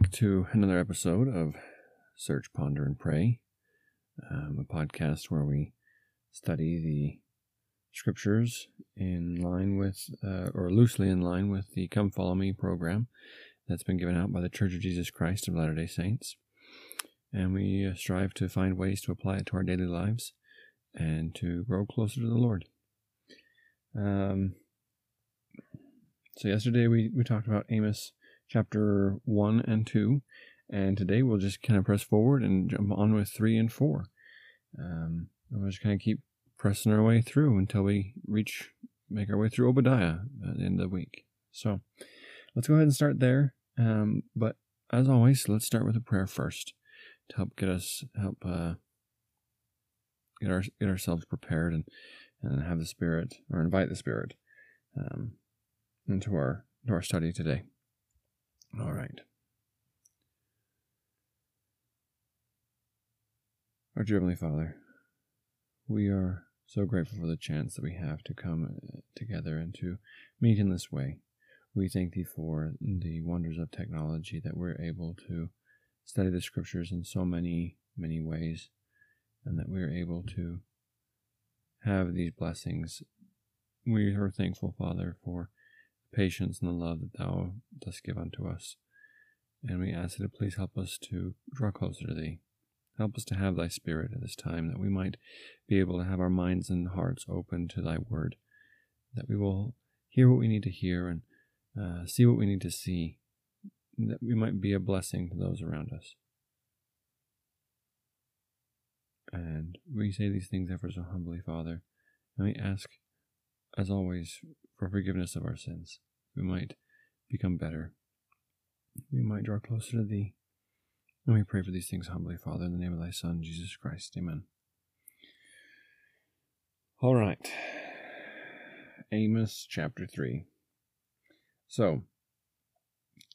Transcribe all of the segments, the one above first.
back to another episode of Search, Ponder, and Pray, um, a podcast where we study the scriptures in line with, uh, or loosely in line with the Come Follow Me program that's been given out by the Church of Jesus Christ of Latter day Saints. And we uh, strive to find ways to apply it to our daily lives and to grow closer to the Lord. Um, so, yesterday we, we talked about Amos chapter 1 and 2. And today we'll just kind of press forward and jump on with 3 and 4. Um, we'll just kind of keep pressing our way through until we reach, make our way through Obadiah at the end of the week. So let's go ahead and start there. Um, but as always, let's start with a prayer first to help get us, help uh, get, our, get ourselves prepared and, and have the Spirit, or invite the Spirit um, into our, into our study today. All right. Our dear Heavenly Father, we are so grateful for the chance that we have to come uh, together and to meet in this way. We thank Thee for the wonders of technology that we're able to study the Scriptures in so many, many ways, and that we're able to have these blessings. We are thankful, Father, for patience and the love that thou dost give unto us. And we ask thee to please help us to draw closer to thee. Help us to have thy spirit at this time, that we might be able to have our minds and hearts open to thy word, that we will hear what we need to hear and uh, see what we need to see, that we might be a blessing to those around us. And we say these things ever so humbly, Father, and we ask, as always, for forgiveness of our sins. We might become better. We might draw closer to Thee. And we pray for these things humbly, Father, in the name of Thy Son, Jesus Christ. Amen. All right. Amos chapter 3. So,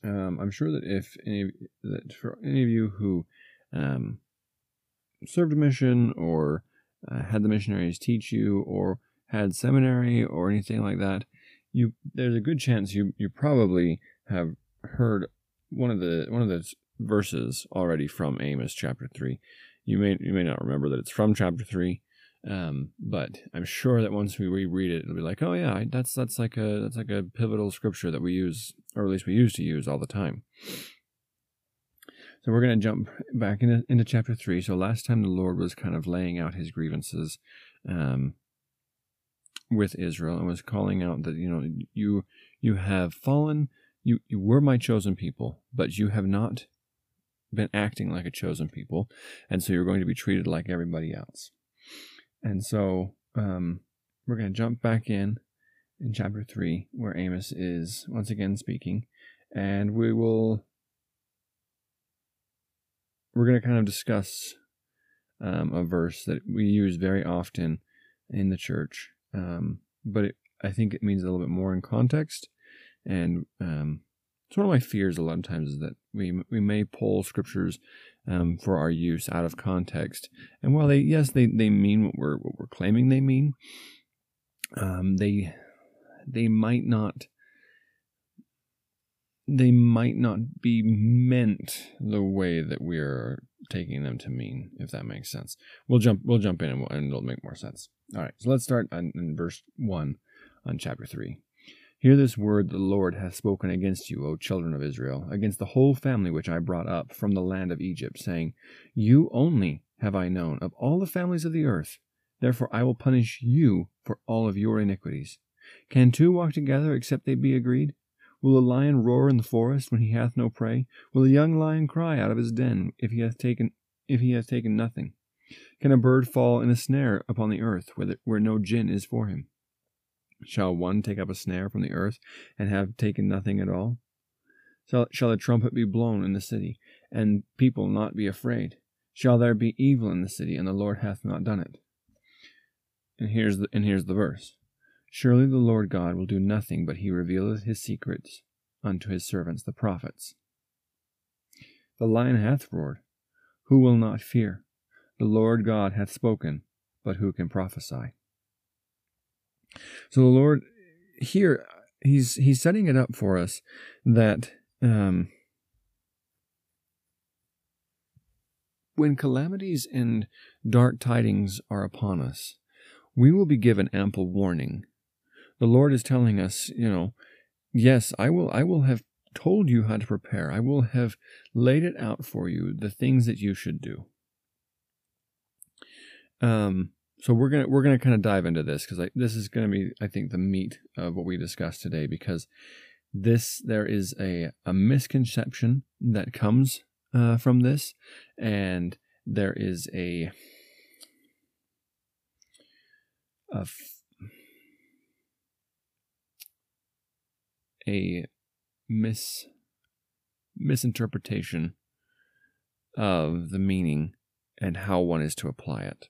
um, I'm sure that if any that for any of you who um, served a mission or uh, had the missionaries teach you or had seminary or anything like that, you there's a good chance you you probably have heard one of the one of the verses already from Amos chapter three. You may you may not remember that it's from chapter three, um, but I'm sure that once we reread it, it'll be like, oh yeah, that's that's like a that's like a pivotal scripture that we use, or at least we used to use all the time. So we're going to jump back into, into chapter three. So last time the Lord was kind of laying out his grievances, um, with Israel and was calling out that you know you you have fallen. You you were my chosen people but you have not been acting like a chosen people and so you're going to be treated like everybody else. And so um, we're going to jump back in in chapter 3 where Amos is once again speaking and we will we're going to kind of discuss um, a verse that we use very often in the church um, but it, I think it means a little bit more in context. And um, it's one of my fears a lot of times is that we we may pull scriptures um, for our use out of context. And while they yes they, they mean what we're what we're claiming they mean, um, they they might not they might not be meant the way that we're taking them to mean, if that makes sense. We'll jump we'll jump in and, we'll, and it'll make more sense. All right, so let's start on, in verse one on chapter three. Hear this word the Lord hath spoken against you, O children of Israel, against the whole family which I brought up from the land of Egypt, saying, You only have I known of all the families of the earth. Therefore I will punish you for all of your iniquities. Can two walk together except they be agreed? Will a lion roar in the forest when he hath no prey? Will a young lion cry out of his den if he hath taken if he hath taken nothing? Can a bird fall in a snare upon the earth where, the, where no gin is for him? Shall one take up a snare from the earth and have taken nothing at all? Shall, shall a trumpet be blown in the city, and people not be afraid? Shall there be evil in the city, and the Lord hath not done it? And here's the, and here's the verse. Surely the Lord God will do nothing but he revealeth his secrets unto his servants the prophets. The lion hath roared, who will not fear? The Lord God hath spoken, but who can prophesy? So the Lord here he's he's setting it up for us that um, when calamities and dark tidings are upon us, we will be given ample warning. The Lord is telling us, you know, yes, I will I will have told you how to prepare. I will have laid it out for you, the things that you should do. Um, so we're gonna we're gonna kind of dive into this because this is gonna be I think the meat of what we discussed today because this there is a a misconception that comes uh, from this, and there is a a a mis misinterpretation of the meaning and how one is to apply it.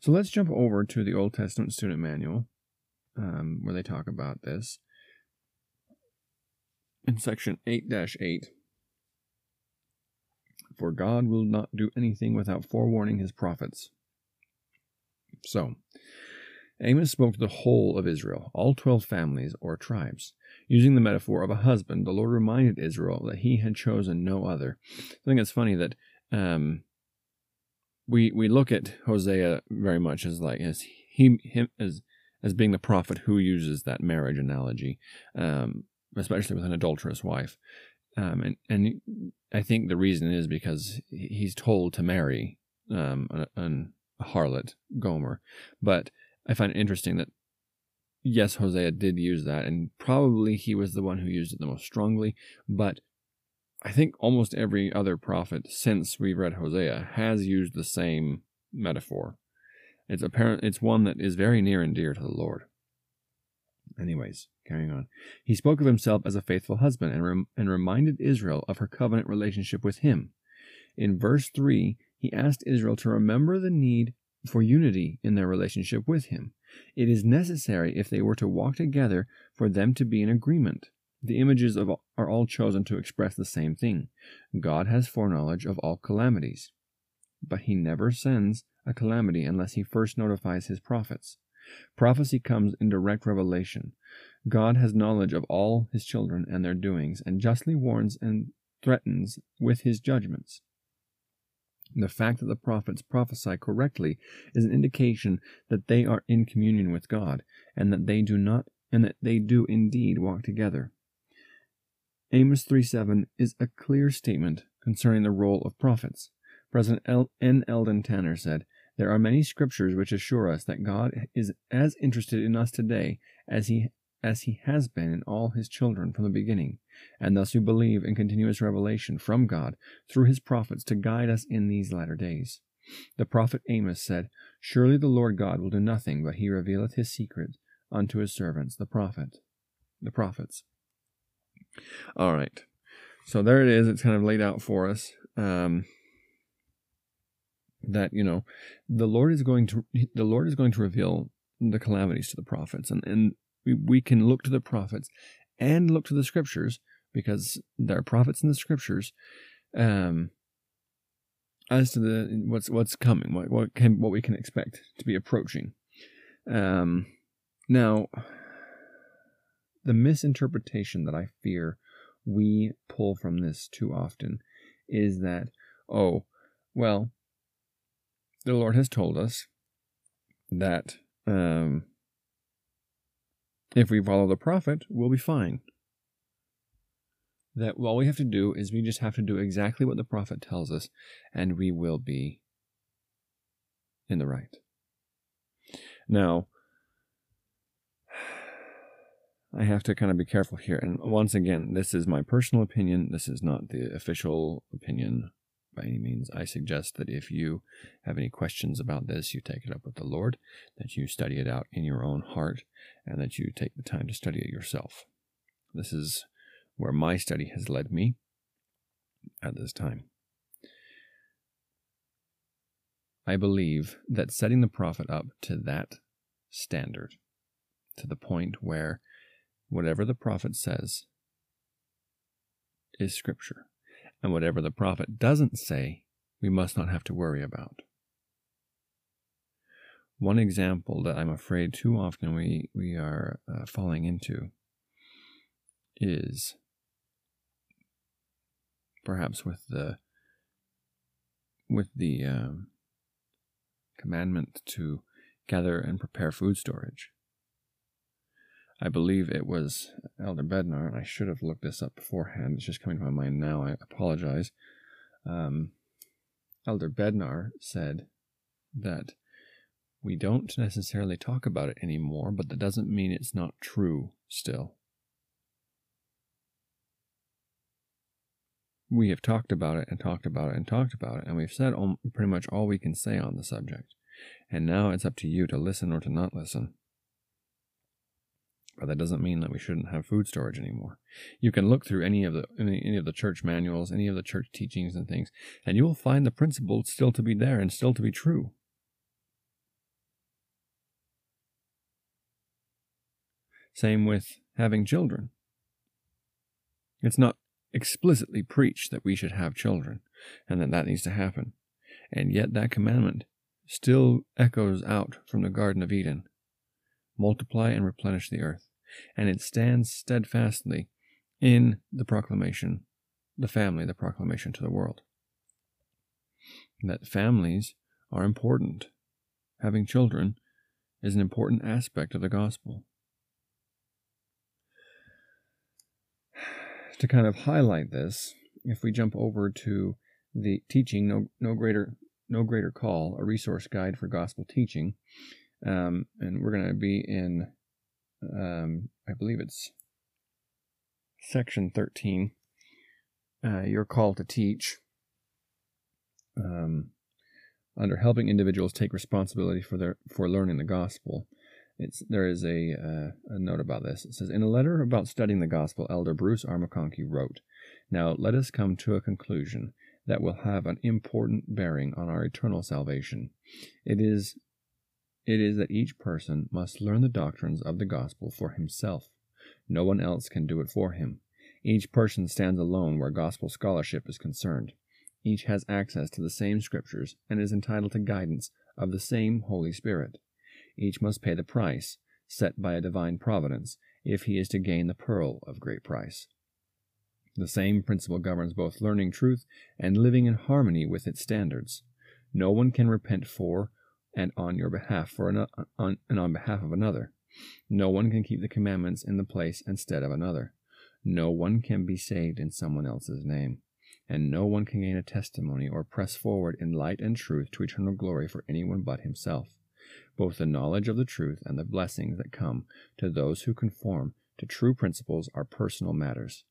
So let's jump over to the Old Testament Student Manual, um, where they talk about this. In section 8 8, for God will not do anything without forewarning his prophets. So, Amos spoke to the whole of Israel, all 12 families or tribes. Using the metaphor of a husband, the Lord reminded Israel that he had chosen no other. I think it's funny that um, we we look at Hosea very much as like as he him as as being the prophet who uses that marriage analogy, um, especially with an adulterous wife. Um, and and I think the reason is because he's told to marry um, an, a harlot Gomer, but I find it interesting that yes, Hosea did use that, and probably he was the one who used it the most strongly, but I think almost every other prophet since we read Hosea has used the same metaphor. It's apparent it's one that is very near and dear to the Lord. Anyways, carrying on. He spoke of himself as a faithful husband and, rem- and reminded Israel of her covenant relationship with him. In verse 3, he asked Israel to remember the need for unity in their relationship with him. It is necessary if they were to walk together for them to be in agreement. The images of are all chosen to express the same thing. God has foreknowledge of all calamities, but he never sends a calamity unless he first notifies his prophets. Prophecy comes in direct revelation. God has knowledge of all his children and their doings, and justly warns and threatens with his judgments. The fact that the prophets prophesy correctly is an indication that they are in communion with God, and that they do not and that they do indeed walk together. Amos 3:7 is a clear statement concerning the role of prophets. President L- N. Eldon Tanner said, There are many scriptures which assure us that God is as interested in us today as he as he has been in all his children from the beginning, and thus we believe in continuous revelation from God through his prophets to guide us in these latter days. The prophet Amos said, Surely the Lord God will do nothing, but he revealeth his secret unto his servants, the prophet, the prophets. All right. So there it is. It's kind of laid out for us. Um, that you know, the Lord is going to the Lord is going to reveal the calamities to the prophets, and and we, we can look to the prophets and look to the scriptures because there are prophets in the scriptures. Um, as to the what's what's coming, what what can what we can expect to be approaching. Um, now, the misinterpretation that I fear we pull from this too often is that, oh, well, the Lord has told us that um, if we follow the prophet, we'll be fine. That all we have to do is we just have to do exactly what the prophet tells us, and we will be in the right. Now, I have to kind of be careful here. And once again, this is my personal opinion. This is not the official opinion by any means. I suggest that if you have any questions about this, you take it up with the Lord, that you study it out in your own heart, and that you take the time to study it yourself. This is where my study has led me at this time. I believe that setting the prophet up to that standard, to the point where whatever the prophet says is scripture. And whatever the prophet doesn't say, we must not have to worry about. One example that I'm afraid too often we, we are uh, falling into is perhaps with the with the um, commandment to gather and prepare food storage. I believe it was Elder Bednar, and I should have looked this up beforehand. It's just coming to my mind now. I apologize. Um, Elder Bednar said that we don't necessarily talk about it anymore, but that doesn't mean it's not true still. We have talked about it and talked about it and talked about it, and we've said pretty much all we can say on the subject. And now it's up to you to listen or to not listen. But that doesn't mean that we shouldn't have food storage anymore. You can look through any of the any, of the church manuals, any of the church teachings and things, and you will find the principle still to be there and still to be true. Same with having children. It's not explicitly preached that we should have children and that that needs to happen. And yet that commandment still echoes out from the Garden of Eden multiply and replenish the earth. And it stands steadfastly in the proclamation, the family, the proclamation to the world. That families are important. Having children is an important aspect of the gospel. To kind of highlight this, if we jump over to the teaching, no, no greater no greater call, a resource guide for gospel teaching, um, and we're going to be in, um, I believe it's section 13, uh, your call to teach. Um, under helping individuals take responsibility for their for learning the gospel. It's there is a, uh, a note about this. It says in a letter about studying the gospel, Elder Bruce R. McConkie wrote, "Now let us come to a conclusion that will have an important bearing on our eternal salvation. It is it is that each person must learn the doctrines of the gospel for himself. No one else can do it for him. Each person stands alone where gospel scholarship is concerned. Each has access to the same scriptures and is entitled to guidance of the same Holy Spirit. Each must pay the price set by a divine providence if he is to gain the pearl of great price. The same principle governs both learning truth and living in harmony with its standards. No one can repent for and on your behalf for an, on, and on behalf of another. No one can keep the commandments in the place instead of another. No one can be saved in someone else's name. And no one can gain a testimony or press forward in light and truth to eternal glory for anyone but himself. Both the knowledge of the truth and the blessings that come to those who conform to true principles are personal matters.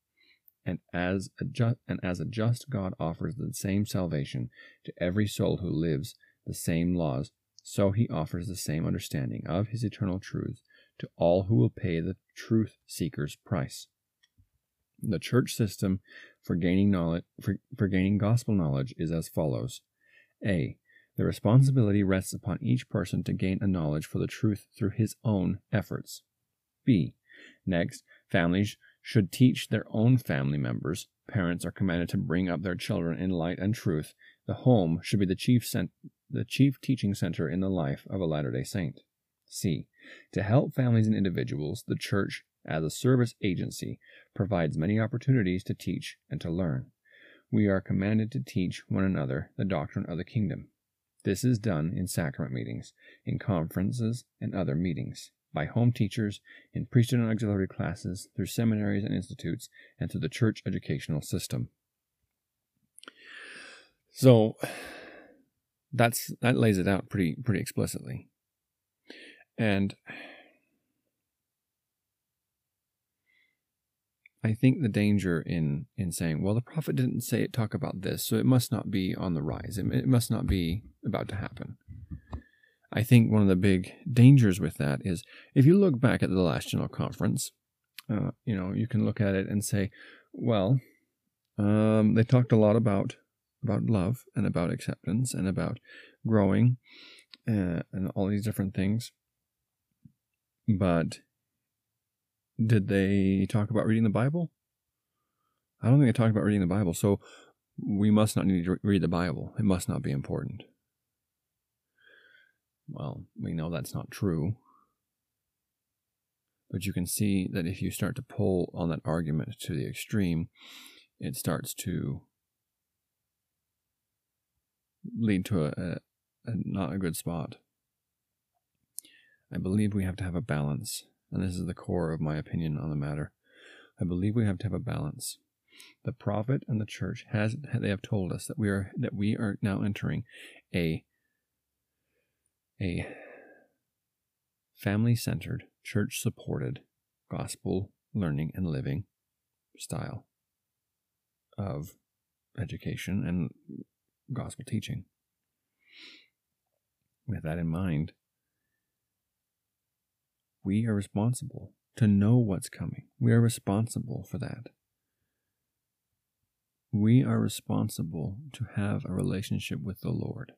And as a just, and as a just God offers the same salvation to every soul who lives the same laws so he offers the same understanding of his eternal truth to all who will pay the truth seeker's price. The church system for gaining knowledge for, for gaining gospel knowledge is as follows. A. The responsibility rests upon each person to gain a knowledge for the truth through his own efforts. B. Next, families should teach their own family members. Parents are commanded to bring up their children in light and truth. The home should be the chief cent- the chief teaching center in the life of a Latter day Saint. C. To help families and individuals, the Church, as a service agency, provides many opportunities to teach and to learn. We are commanded to teach one another the doctrine of the kingdom. This is done in sacrament meetings, in conferences, and other meetings, by home teachers, in priesthood and auxiliary classes, through seminaries and institutes, and through the church educational system. So, that's that lays it out pretty pretty explicitly. And I think the danger in in saying, well, the prophet didn't say it talk about this, so it must not be on the rise. It, it must not be about to happen. I think one of the big dangers with that is if you look back at the last general conference, uh, you know, you can look at it and say, well, um, they talked a lot about about love and about acceptance and about growing uh, and all these different things. But did they talk about reading the Bible? I don't think they talked about reading the Bible. So we must not need to read the Bible. It must not be important. Well, we know that's not true. But you can see that if you start to pull on that argument to the extreme, it starts to lead to a, a, a not a good spot. I believe we have to have a balance, and this is the core of my opinion on the matter. I believe we have to have a balance. The prophet and the church has they have told us that we are that we are now entering a a family centered, church supported, gospel learning and living style of education and gospel teaching. With that in mind, we are responsible to know what's coming. We are responsible for that. We are responsible to have a relationship with the Lord.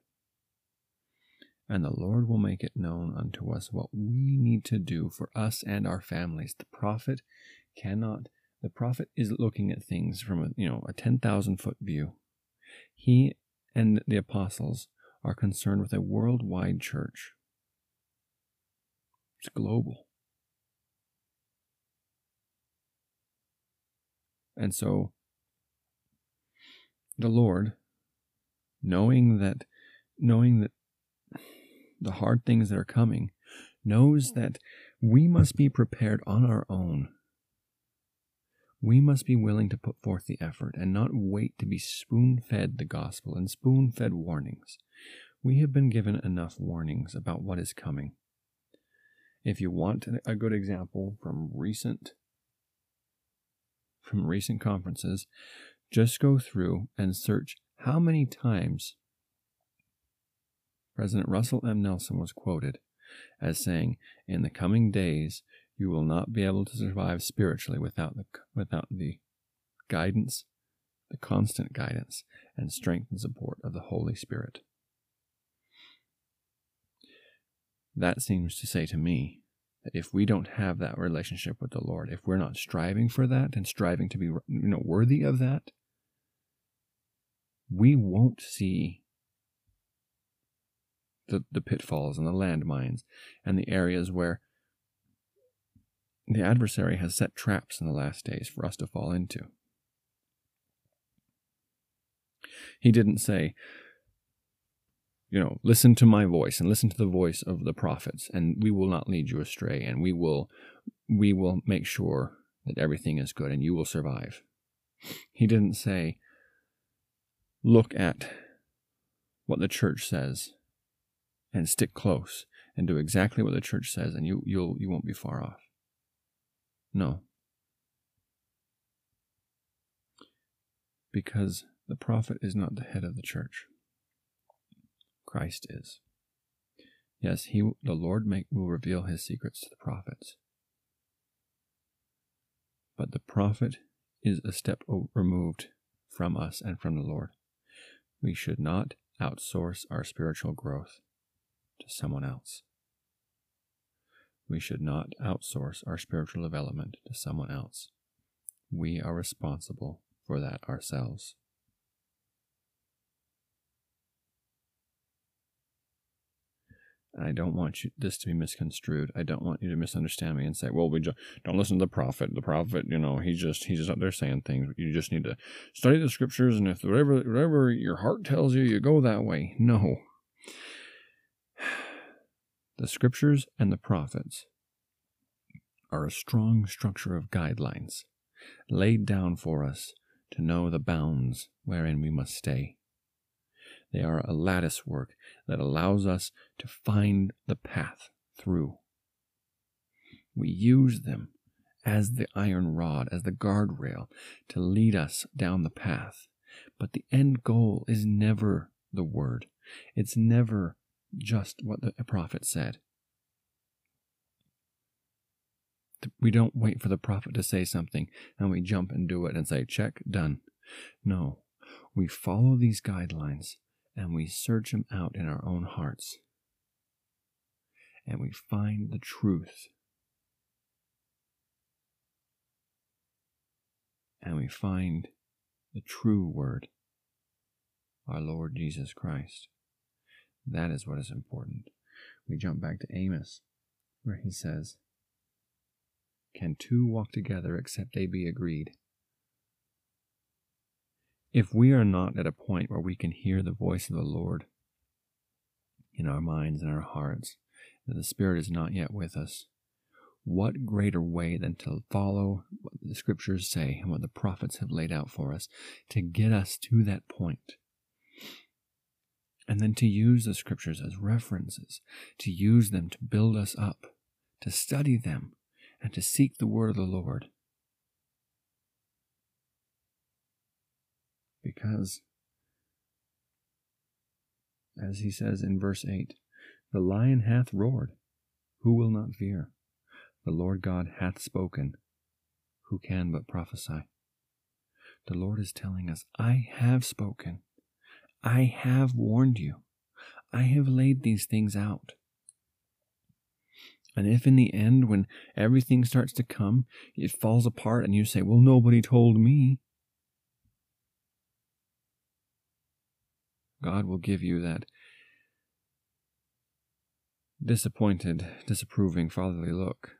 And the Lord will make it known unto us what we need to do for us and our families. The prophet cannot, the prophet is looking at things from a, you know, a 10,000 foot view. He and the apostles are concerned with a worldwide church. It's global. And so the Lord, knowing that knowing that the hard things that are coming, knows that we must be prepared on our own. We must be willing to put forth the effort and not wait to be spoon fed the gospel and spoon fed warnings. We have been given enough warnings about what is coming. If you want a good example from recent from recent conferences, just go through and search how many times President Russell M. Nelson was quoted as saying, In the coming days, you will not be able to survive spiritually without the, without the guidance, the constant guidance, and strength and support of the Holy Spirit. That seems to say to me that if we don't have that relationship with the Lord, if we're not striving for that and striving to be you know worthy of that, we won't see the, the pitfalls and the landmines and the areas where the adversary has set traps in the last days for us to fall into. He didn't say, you know, listen to my voice and listen to the voice of the prophets, and we will not lead you astray, and we will we will make sure that everything is good and you will survive. He didn't say, look at what the church says and stick close and do exactly what the church says and you you'll you won't be far off. No. Because the prophet is not the head of the church. Christ is. Yes, he the Lord make, will reveal his secrets to the prophets. But the prophet is a step removed from us and from the Lord. We should not outsource our spiritual growth to someone else. We should not outsource our spiritual development to someone else. We are responsible for that ourselves. I don't want you, this to be misconstrued. I don't want you to misunderstand me and say, "Well, we just don't listen to the prophet. The prophet, you know, he's just he's just out there saying things. You just need to study the scriptures, and if whatever whatever your heart tells you, you go that way." No, the scriptures and the prophets are a strong structure of guidelines laid down for us to know the bounds wherein we must stay. They are a lattice work that allows us to find the path through. We use them as the iron rod, as the guardrail to lead us down the path. But the end goal is never the word. It's never just what the prophet said. We don't wait for the prophet to say something and we jump and do it and say, check, done. No, we follow these guidelines and we search them out in our own hearts. And we find the truth. And we find the true word, our Lord Jesus Christ. That is what is important. We jump back to Amos, where he says, Can two walk together except they be agreed? If we are not at a point where we can hear the voice of the Lord in our minds and our hearts that the Spirit is not yet with us, what greater way than to follow what the scriptures say and what the prophets have laid out for us to get us to that point? And then to use the scriptures as references, to use them to build us up, to study them, and to seek the word of the Lord. Because, as he says in verse 8, the lion hath roared, who will not fear? The Lord God hath spoken, who can but prophesy? The Lord is telling us, I have spoken. I have warned you. I have laid these things out. And if in the end, when everything starts to come, it falls apart and you say, Well, nobody told me, God will give you that disappointed, disapproving fatherly look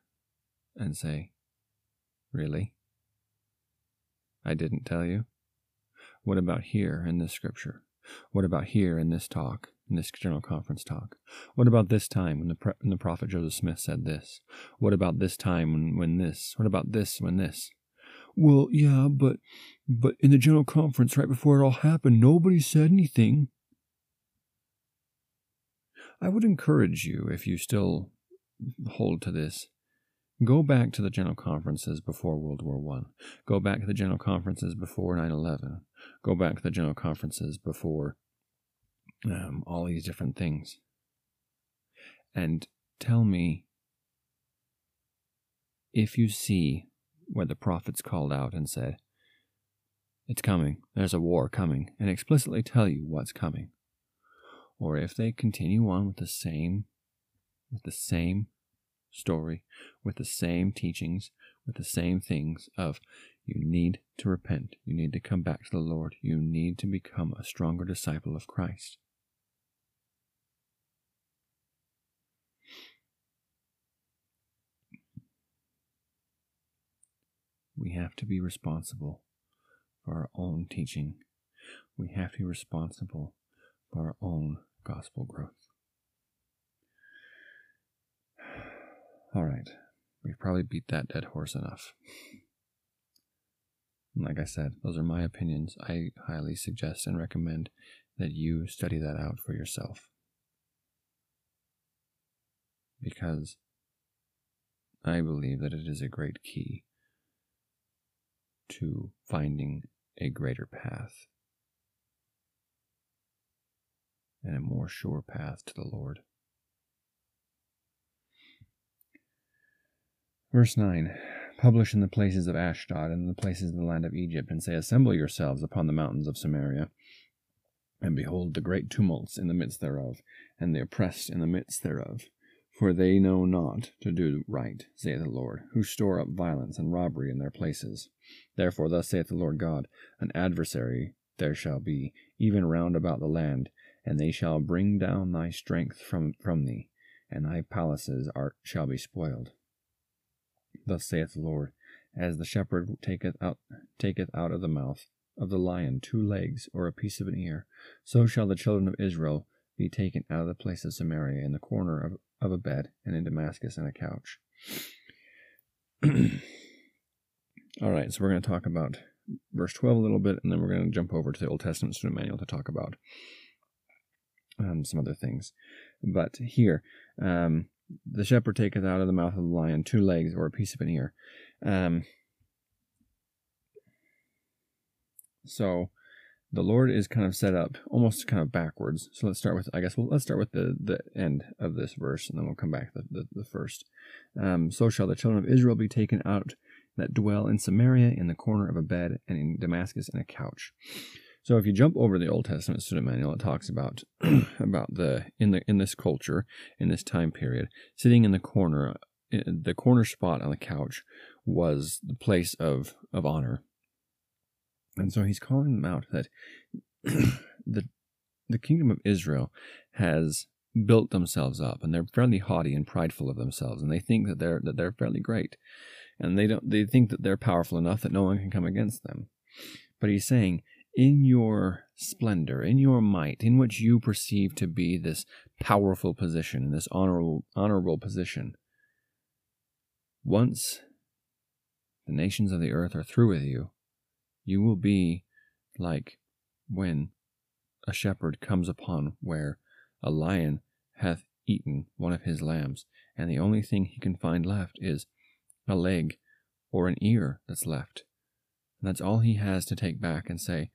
and say, Really? I didn't tell you? What about here in this scripture? What about here in this talk, in this general conference talk? What about this time when the, when the prophet Joseph Smith said this? What about this time when, when this? What about this when this? Well, yeah, but but in the general conference right before it all happened, nobody said anything. I would encourage you, if you still hold to this, go back to the general conferences before World War One. Go back to the general conferences before 9-11. Go back to the general conferences before um, all these different things. And tell me if you see where the prophets called out and said, It's coming, there's a war coming, and explicitly tell you what's coming or if they continue on with the same with the same story, with the same teachings, with the same things of you need to repent, you need to come back to the Lord, you need to become a stronger disciple of Christ. We have to be responsible for our own teaching. We have to be responsible for our own gospel growth. All right, we've probably beat that dead horse enough. like I said, those are my opinions. I highly suggest and recommend that you study that out for yourself. Because I believe that it is a great key to finding a greater path and a more sure path to the Lord. Verse 9 Publish in the places of Ashdod and in the places of the land of Egypt, and say, Assemble yourselves upon the mountains of Samaria. And behold the great tumults in the midst thereof, and the oppressed in the midst thereof. For they know not to do right, saith the Lord, who store up violence and robbery in their places. Therefore thus saith the Lord God, An adversary there shall be, even round about the land, and they shall bring down thy strength from, from thee, and thy palaces are, shall be spoiled. Thus saith the Lord, as the shepherd taketh out, taketh out of the mouth of the lion two legs or a piece of an ear, so shall the children of Israel be taken out of the place of Samaria in the corner of, of a bed, and in Damascus in a couch. All right, so we're going to talk about verse 12 a little bit, and then we're going to jump over to the Old Testament student manual to talk about um, some other things. But here, um, the shepherd taketh out of the mouth of the lion two legs or a piece of an ear. Um, so the Lord is kind of set up almost kind of backwards. So let's start with, I guess, well, let's start with the, the end of this verse and then we'll come back to the, the, the first. Um, so shall the children of Israel be taken out that dwell in Samaria in the corner of a bed and in Damascus in a couch. So if you jump over the Old Testament student manual, it talks about about the in the in this culture in this time period, sitting in the corner, the corner spot on the couch was the place of of honor. And so he's calling them out that the the kingdom of Israel has built themselves up and they're fairly haughty and prideful of themselves and they think that they're that they're fairly great and they don't they think that they're powerful enough that no one can come against them but he's saying in your splendor, in your might, in which you perceive to be this powerful position, this honorable, honorable position, once the nations of the earth are through with you, you will be like when a shepherd comes upon where a lion hath eaten one of his lambs, and the only thing he can find left is a leg or an ear that's left. And that's all he has to take back and say,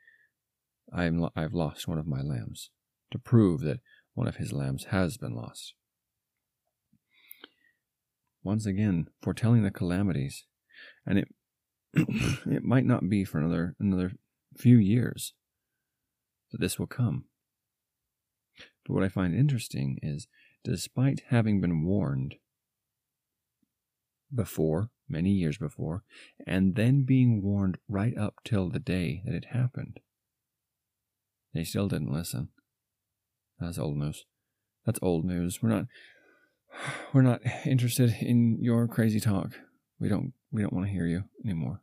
I'm, I've lost one of my lambs, to prove that one of his lambs has been lost. Once again, foretelling the calamities, and it it might not be for another another few years that this will come. But what I find interesting is, despite having been warned before, many years before, and then being warned right up till the day that it happened, they still didn't listen. That's old news. That's old news. We're not we're not interested in your crazy talk. We don't we don't want to hear you anymore.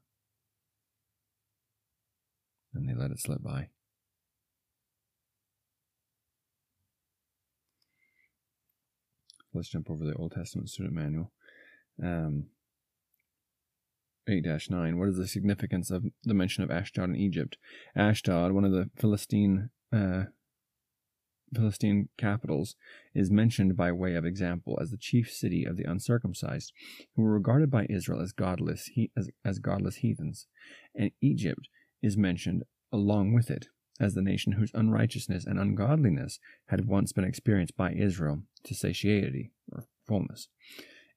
And they let it slip by. Let's jump over the Old Testament student manual. Um, 8 9. What is the significance of the mention of Ashdod in Egypt? Ashdod, one of the Philistine uh, Philistine capitals, is mentioned by way of example as the chief city of the uncircumcised, who were regarded by Israel as godless as, as godless heathens, and Egypt is mentioned along with it as the nation whose unrighteousness and ungodliness had once been experienced by Israel to satiety or fullness.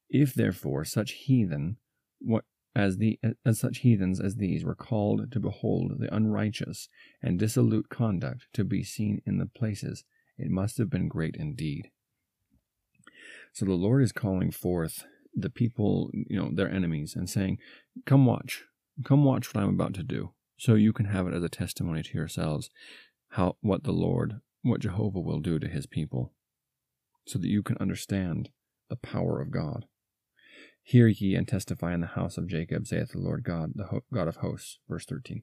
If therefore such heathen what as the as such heathens as these were called to behold the unrighteous and dissolute conduct to be seen in the places, it must have been great indeed. So the Lord is calling forth the people, you know, their enemies, and saying, Come watch, come watch what I'm about to do. So you can have it as a testimony to yourselves how what the Lord, what Jehovah will do to his people, so that you can understand the power of God. Hear ye and testify in the house of Jacob, saith the Lord God, the ho- God of hosts. Verse 13.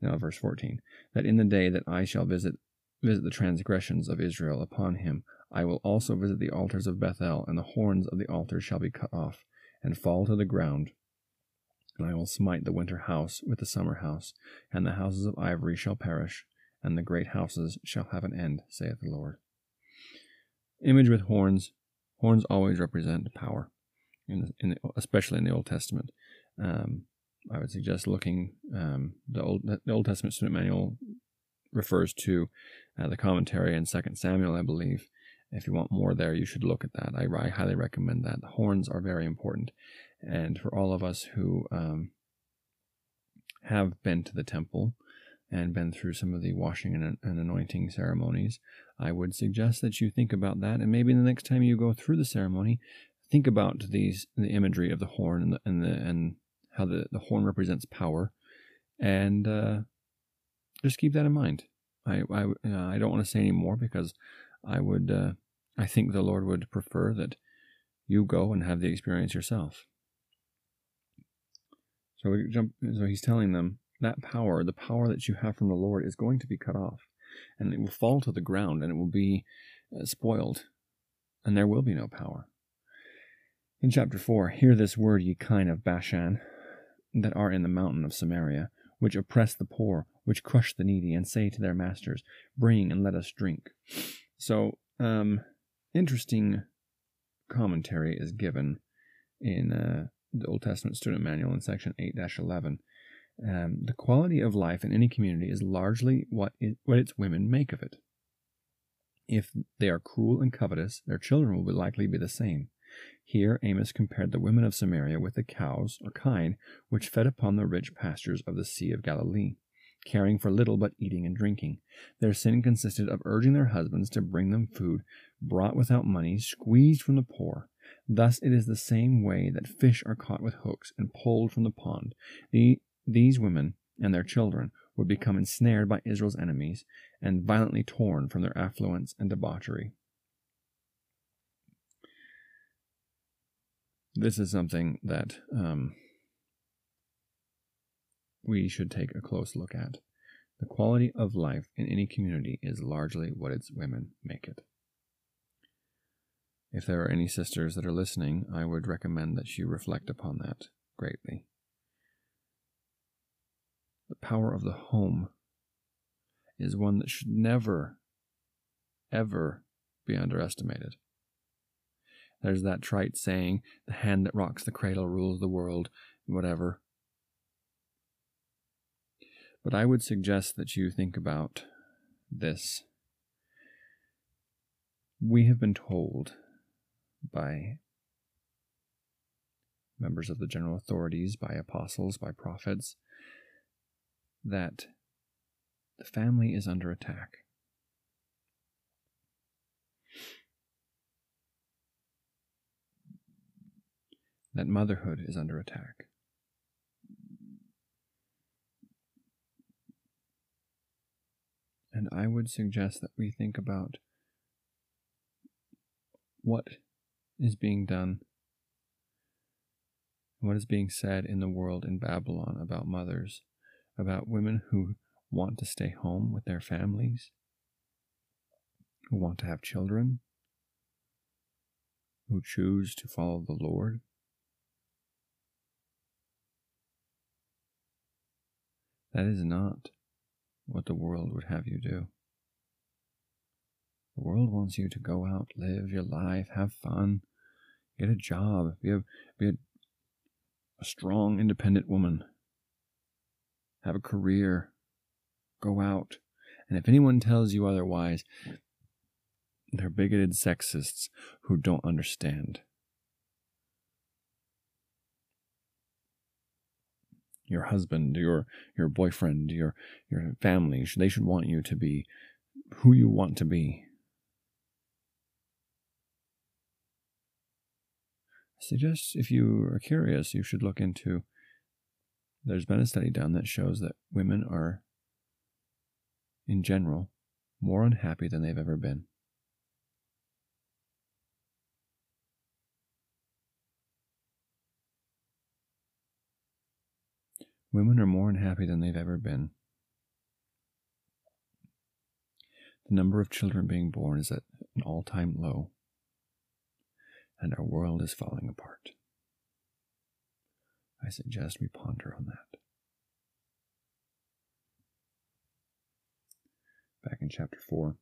Now, verse 14. That in the day that I shall visit visit the transgressions of Israel upon him, I will also visit the altars of Bethel, and the horns of the altars shall be cut off, and fall to the ground. And I will smite the winter house with the summer house, and the houses of ivory shall perish, and the great houses shall have an end, saith the Lord. Image with horns. Horns always represent power in, the, in the, especially in the Old Testament. Um, I would suggest looking um, the old the Old Testament student manual refers to uh, the commentary in Second Samuel, I believe. If you want more there, you should look at that. I, I highly recommend that. The horns are very important, and for all of us who um, have been to the temple and been through some of the washing and, and anointing ceremonies, I would suggest that you think about that, and maybe the next time you go through the ceremony, think about these the imagery of the horn and the, and the and how the, the horn represents power. And uh, just keep that in mind. I i, uh, I don't want to say any more because i would uh, i think the lord would prefer that you go and have the experience yourself. So we jump so he's telling them that power the power that you have from the lord is going to be cut off and it will fall to the ground and it will be uh, spoiled and there will be no power in chapter 4, hear this word, ye kine of Bashan, that are in the mountain of Samaria, which oppress the poor, which crush the needy, and say to their masters, Bring and let us drink. So, um, interesting commentary is given in uh, the Old Testament Student Manual in section 8 11. Um, the quality of life in any community is largely what, it, what its women make of it. If they are cruel and covetous, their children will be likely be the same. Here Amos compared the women of Samaria with the cows, or kine, which fed upon the rich pastures of the Sea of Galilee, caring for little but eating and drinking. Their sin consisted of urging their husbands to bring them food brought without money, squeezed from the poor. Thus it is the same way that fish are caught with hooks and pulled from the pond. The, these women and their children would become ensnared by Israel's enemies and violently torn from their affluence and debauchery. This is something that um, we should take a close look at. The quality of life in any community is largely what its women make it. If there are any sisters that are listening, I would recommend that you reflect upon that greatly. The power of the home is one that should never, ever be underestimated. There's that trite saying, the hand that rocks the cradle rules the world, whatever. But I would suggest that you think about this. We have been told by members of the general authorities, by apostles, by prophets, that the family is under attack. That motherhood is under attack. And I would suggest that we think about what is being done, what is being said in the world in Babylon about mothers, about women who want to stay home with their families, who want to have children, who choose to follow the Lord. That is not what the world would have you do. The world wants you to go out, live your life, have fun, get a job, be a, be a, a strong, independent woman, have a career, go out. And if anyone tells you otherwise, they're bigoted sexists who don't understand. Your husband, your your boyfriend, your your family, they should want you to be who you want to be. I suggest if you are curious, you should look into. There's been a study done that shows that women are in general, more unhappy than they've ever been. Women are more unhappy than they've ever been. The number of children being born is at an all time low, and our world is falling apart. I suggest we ponder on that. back in chapter 4.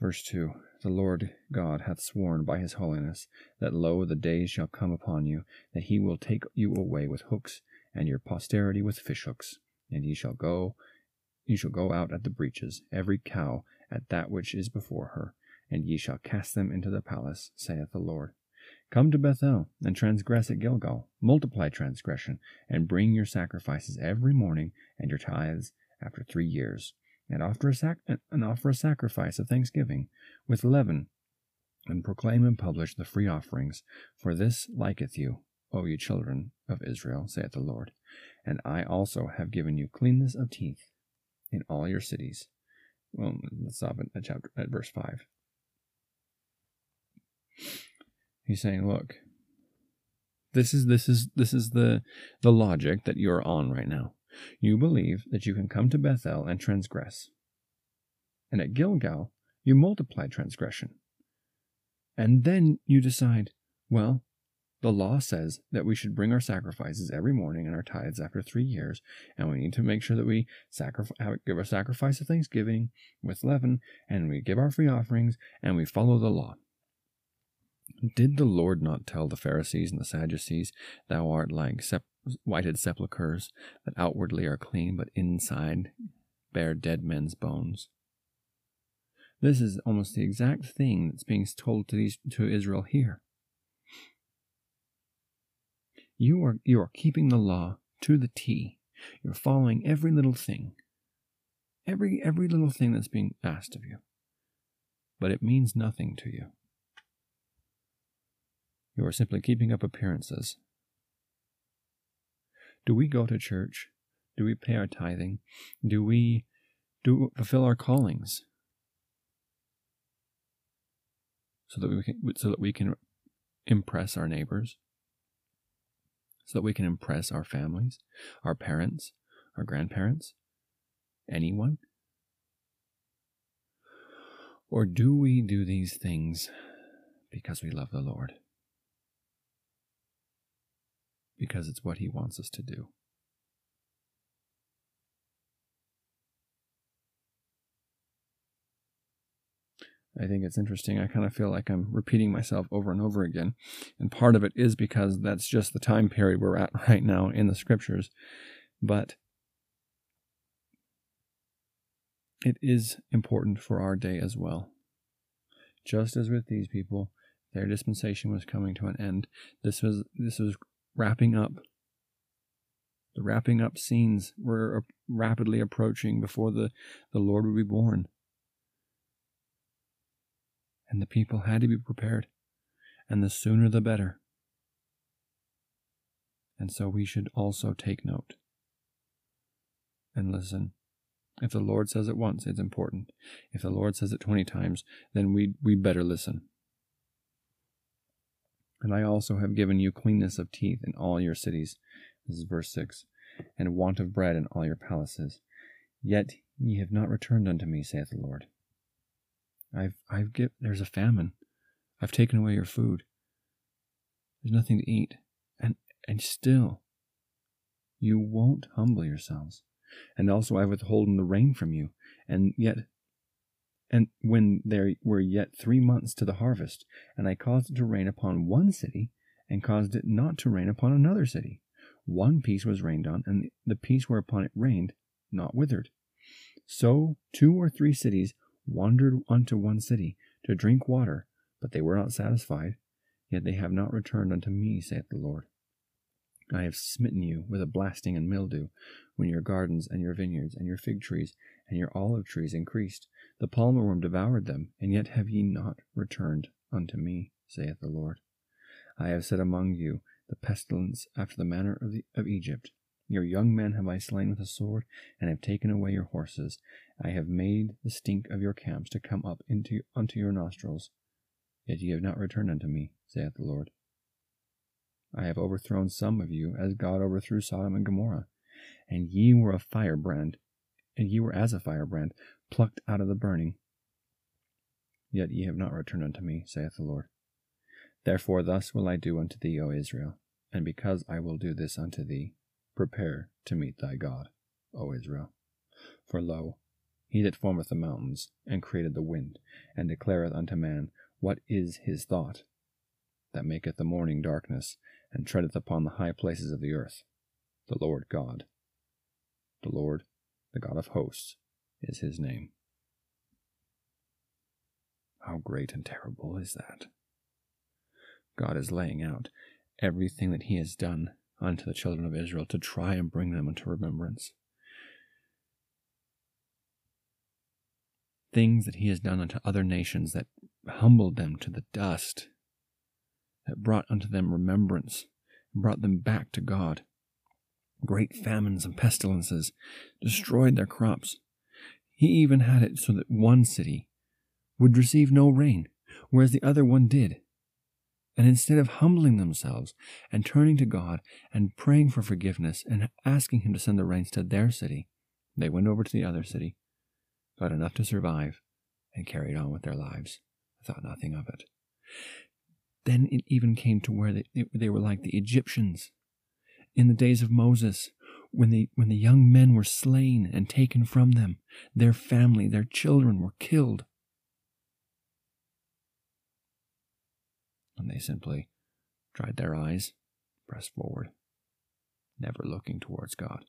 Verse 2 The Lord God hath sworn by his holiness that lo, the days shall come upon you, that he will take you away with hooks, and your posterity with fishhooks, and ye shall go, ye shall go out at the breaches, every cow at that which is before her, and ye shall cast them into the palace, saith the Lord. Come to Bethel, and transgress at Gilgal, multiply transgression, and bring your sacrifices every morning, and your tithes after three years, and offer a, sac- and offer a sacrifice of thanksgiving with leaven, and proclaim and publish the free offerings. For this liketh you, O ye children of Israel, saith the Lord. And I also have given you cleanness of teeth in all your cities. Well, let's stop at, chapter at verse five. He's saying, look, this is this is this is the the logic that you're on right now. You believe that you can come to Bethel and transgress. And at Gilgal, you multiply transgression. And then you decide, well, the law says that we should bring our sacrifices every morning and our tithes after three years, and we need to make sure that we sacrifice, give a sacrifice of thanksgiving with leaven, and we give our free offerings, and we follow the law. Did the Lord not tell the Pharisees and the Sadducees, Thou art like sep- whited sepulchres that outwardly are clean, but inside bear dead men's bones? This is almost the exact thing that's being told to these to Israel here. You are you are keeping the law to the T. You're following every little thing. Every every little thing that's being asked of you. But it means nothing to you. You are simply keeping up appearances. Do we go to church? Do we pay our tithing? Do we do fulfill our callings? So that we can so that we can impress our neighbors? So that we can impress our families, our parents, our grandparents, anyone? Or do we do these things because we love the Lord? Because it's what He wants us to do. I think it's interesting. I kind of feel like I'm repeating myself over and over again. And part of it is because that's just the time period we're at right now in the scriptures. But it is important for our day as well. Just as with these people, their dispensation was coming to an end. This was this was wrapping up. The wrapping up scenes were rapidly approaching before the, the Lord would be born and the people had to be prepared, and the sooner the better. And so we should also take note and listen. If the Lord says it once, it's important. If the Lord says it 20 times, then we, we better listen. And I also have given you cleanness of teeth in all your cities. This is verse 6. And want of bread in all your palaces. Yet ye have not returned unto me, saith the Lord. I've I've get there's a famine. I've taken away your food. There's nothing to eat. And and still you won't humble yourselves. And also I have withholden the rain from you, and yet and when there were yet three months to the harvest, and I caused it to rain upon one city, and caused it not to rain upon another city. One piece was rained on, and the piece whereupon it rained not withered. So two or three cities wandered unto one city to drink water, but they were not satisfied. Yet they have not returned unto me, saith the Lord. I have smitten you with a blasting and mildew, when your gardens and your vineyards and your fig trees and your olive trees increased. The palmer worm devoured them, and yet have ye not returned unto me, saith the Lord. I have set among you the pestilence after the manner of, the, of Egypt, your young men have I slain with a sword, and have taken away your horses. I have made the stink of your camps to come up into unto your nostrils. Yet ye have not returned unto me, saith the Lord. I have overthrown some of you, as God overthrew Sodom and Gomorrah, and ye were a firebrand, and ye were as a firebrand, plucked out of the burning. Yet ye have not returned unto me, saith the Lord. Therefore thus will I do unto thee, O Israel, and because I will do this unto thee, Prepare to meet thy God, O Israel. For lo, he that formeth the mountains, and created the wind, and declareth unto man what is his thought, that maketh the morning darkness, and treadeth upon the high places of the earth, the Lord God. The Lord, the God of hosts, is his name. How great and terrible is that? God is laying out everything that he has done unto the children of Israel to try and bring them into remembrance. Things that he has done unto other nations that humbled them to the dust, that brought unto them remembrance, and brought them back to God. Great famines and pestilences destroyed their crops. He even had it so that one city would receive no rain, whereas the other one did. And instead of humbling themselves and turning to God and praying for forgiveness and asking Him to send the rains to their city, they went over to the other city, got enough to survive, and carried on with their lives, thought nothing of it. Then it even came to where they, they were like the Egyptians in the days of Moses, when the, when the young men were slain and taken from them, their family, their children were killed. They simply dried their eyes, pressed forward, never looking towards God,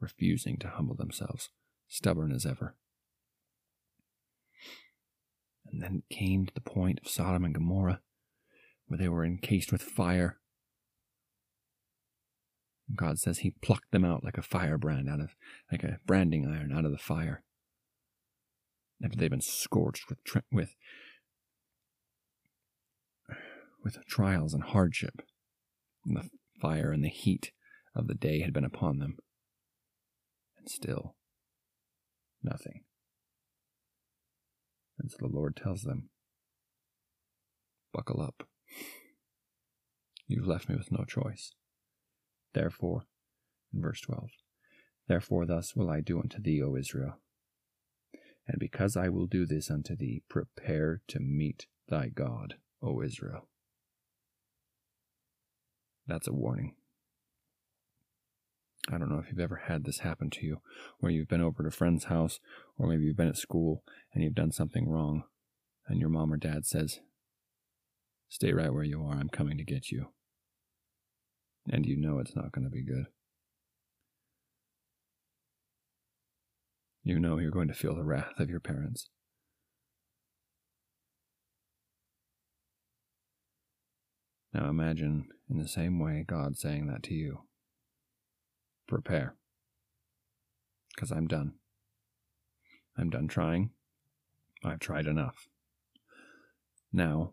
refusing to humble themselves, stubborn as ever. And then it came to the point of Sodom and Gomorrah, where they were encased with fire. God says he plucked them out like a firebrand out of, like a branding iron out of the fire. After they've been scorched with, with with trials and hardship, and the fire and the heat of the day had been upon them. And still, nothing. And so the Lord tells them, Buckle up. You've left me with no choice. Therefore, in verse 12, Therefore, thus will I do unto thee, O Israel. And because I will do this unto thee, prepare to meet thy God, O Israel. That's a warning. I don't know if you've ever had this happen to you, where you've been over at a friend's house, or maybe you've been at school and you've done something wrong, and your mom or dad says, Stay right where you are, I'm coming to get you. And you know it's not going to be good. You know you're going to feel the wrath of your parents. Now imagine in the same way God saying that to you. Prepare. Because I'm done. I'm done trying. I've tried enough. Now,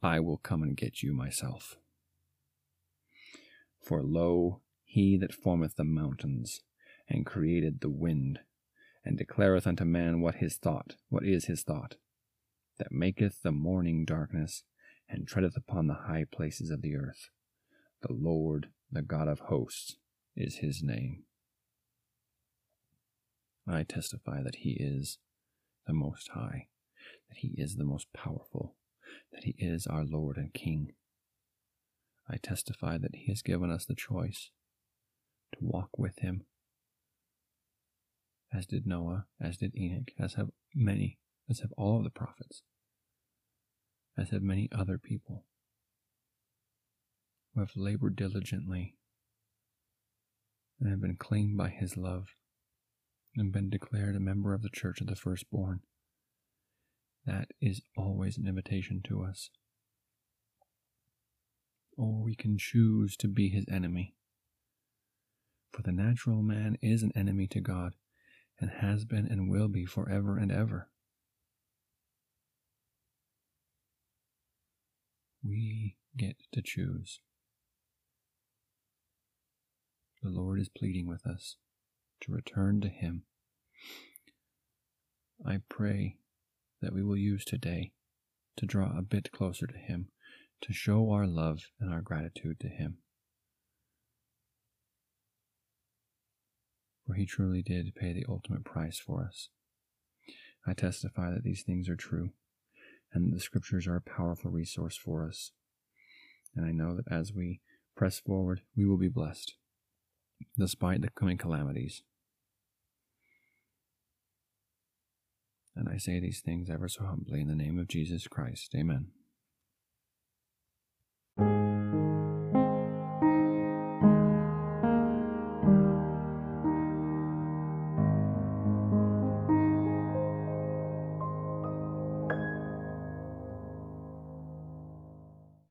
I will come and get you myself. For lo, he that formeth the mountains, and created the wind, and declareth unto man what his thought, what is his thought, that maketh the morning darkness, and treadeth upon the high places of the earth. The Lord, the God of hosts, is his name. I testify that he is the Most High, that he is the most powerful, that he is our Lord and King. I testify that he has given us the choice to walk with him, as did Noah, as did Enoch, as have many, as have all of the prophets as have many other people who have labored diligently and have been claimed by his love and been declared a member of the church of the firstborn. That is always an invitation to us. Or we can choose to be his enemy. For the natural man is an enemy to God and has been and will be forever and ever. We get to choose. The Lord is pleading with us to return to Him. I pray that we will use today to draw a bit closer to Him, to show our love and our gratitude to Him. For He truly did pay the ultimate price for us. I testify that these things are true and the scriptures are a powerful resource for us. And I know that as we press forward, we will be blessed, despite the coming calamities. And I say these things ever so humbly in the name of Jesus Christ. Amen.